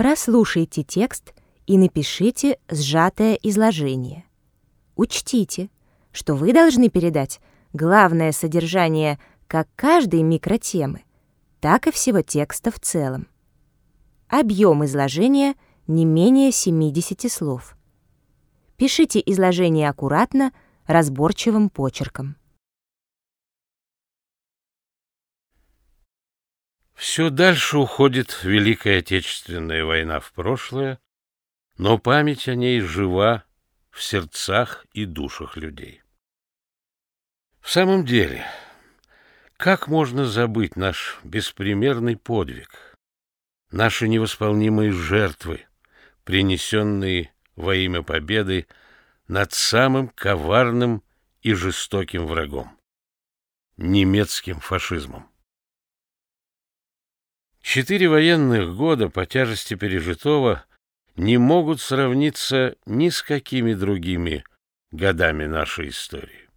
Прослушайте текст и напишите сжатое изложение. Учтите, что вы должны передать главное содержание как каждой микротемы, так и всего текста в целом. Объем изложения не менее 70 слов. Пишите изложение аккуратно, разборчивым почерком. Все дальше уходит Великая Отечественная война в прошлое, но память о ней жива в сердцах и душах людей. В самом деле, как можно забыть наш беспримерный подвиг, наши невосполнимые жертвы, принесенные во имя победы над самым коварным и жестоким врагом — немецким фашизмом? Четыре военных года по тяжести пережитого не могут сравниться ни с какими другими годами нашей истории.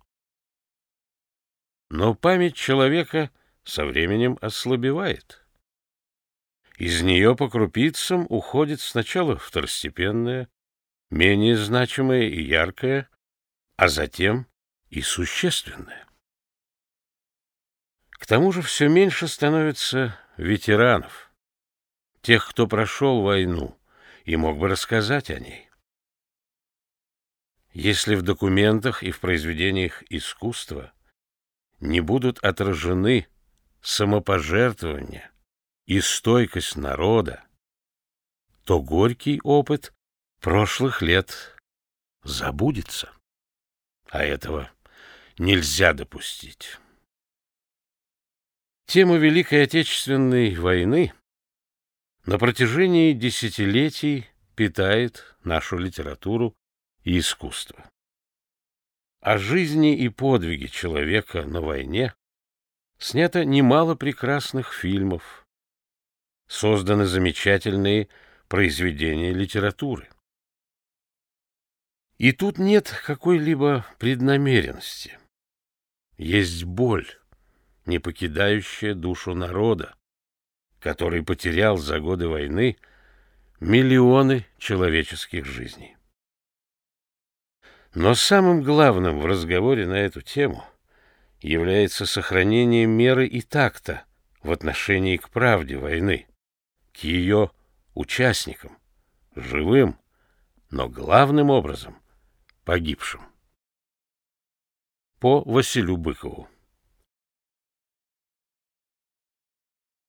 Но память человека со временем ослабевает. Из нее по крупицам уходит сначала второстепенное, менее значимое и яркое, а затем и существенное. К тому же все меньше становится ветеранов, тех, кто прошел войну и мог бы рассказать о ней. Если в документах и в произведениях искусства не будут отражены самопожертвование и стойкость народа, то горький опыт прошлых лет забудется. А этого нельзя допустить. Тема Великой Отечественной войны на протяжении десятилетий питает нашу литературу и искусство. О жизни и подвиге человека на войне снято немало прекрасных фильмов, созданы замечательные произведения литературы. И тут нет какой-либо преднамеренности. Есть боль не покидающая душу народа, который потерял за годы войны миллионы человеческих жизней. Но самым главным в разговоре на эту тему является сохранение меры и такта в отношении к правде войны, к ее участникам, живым, но главным образом погибшим. По Василю Быкову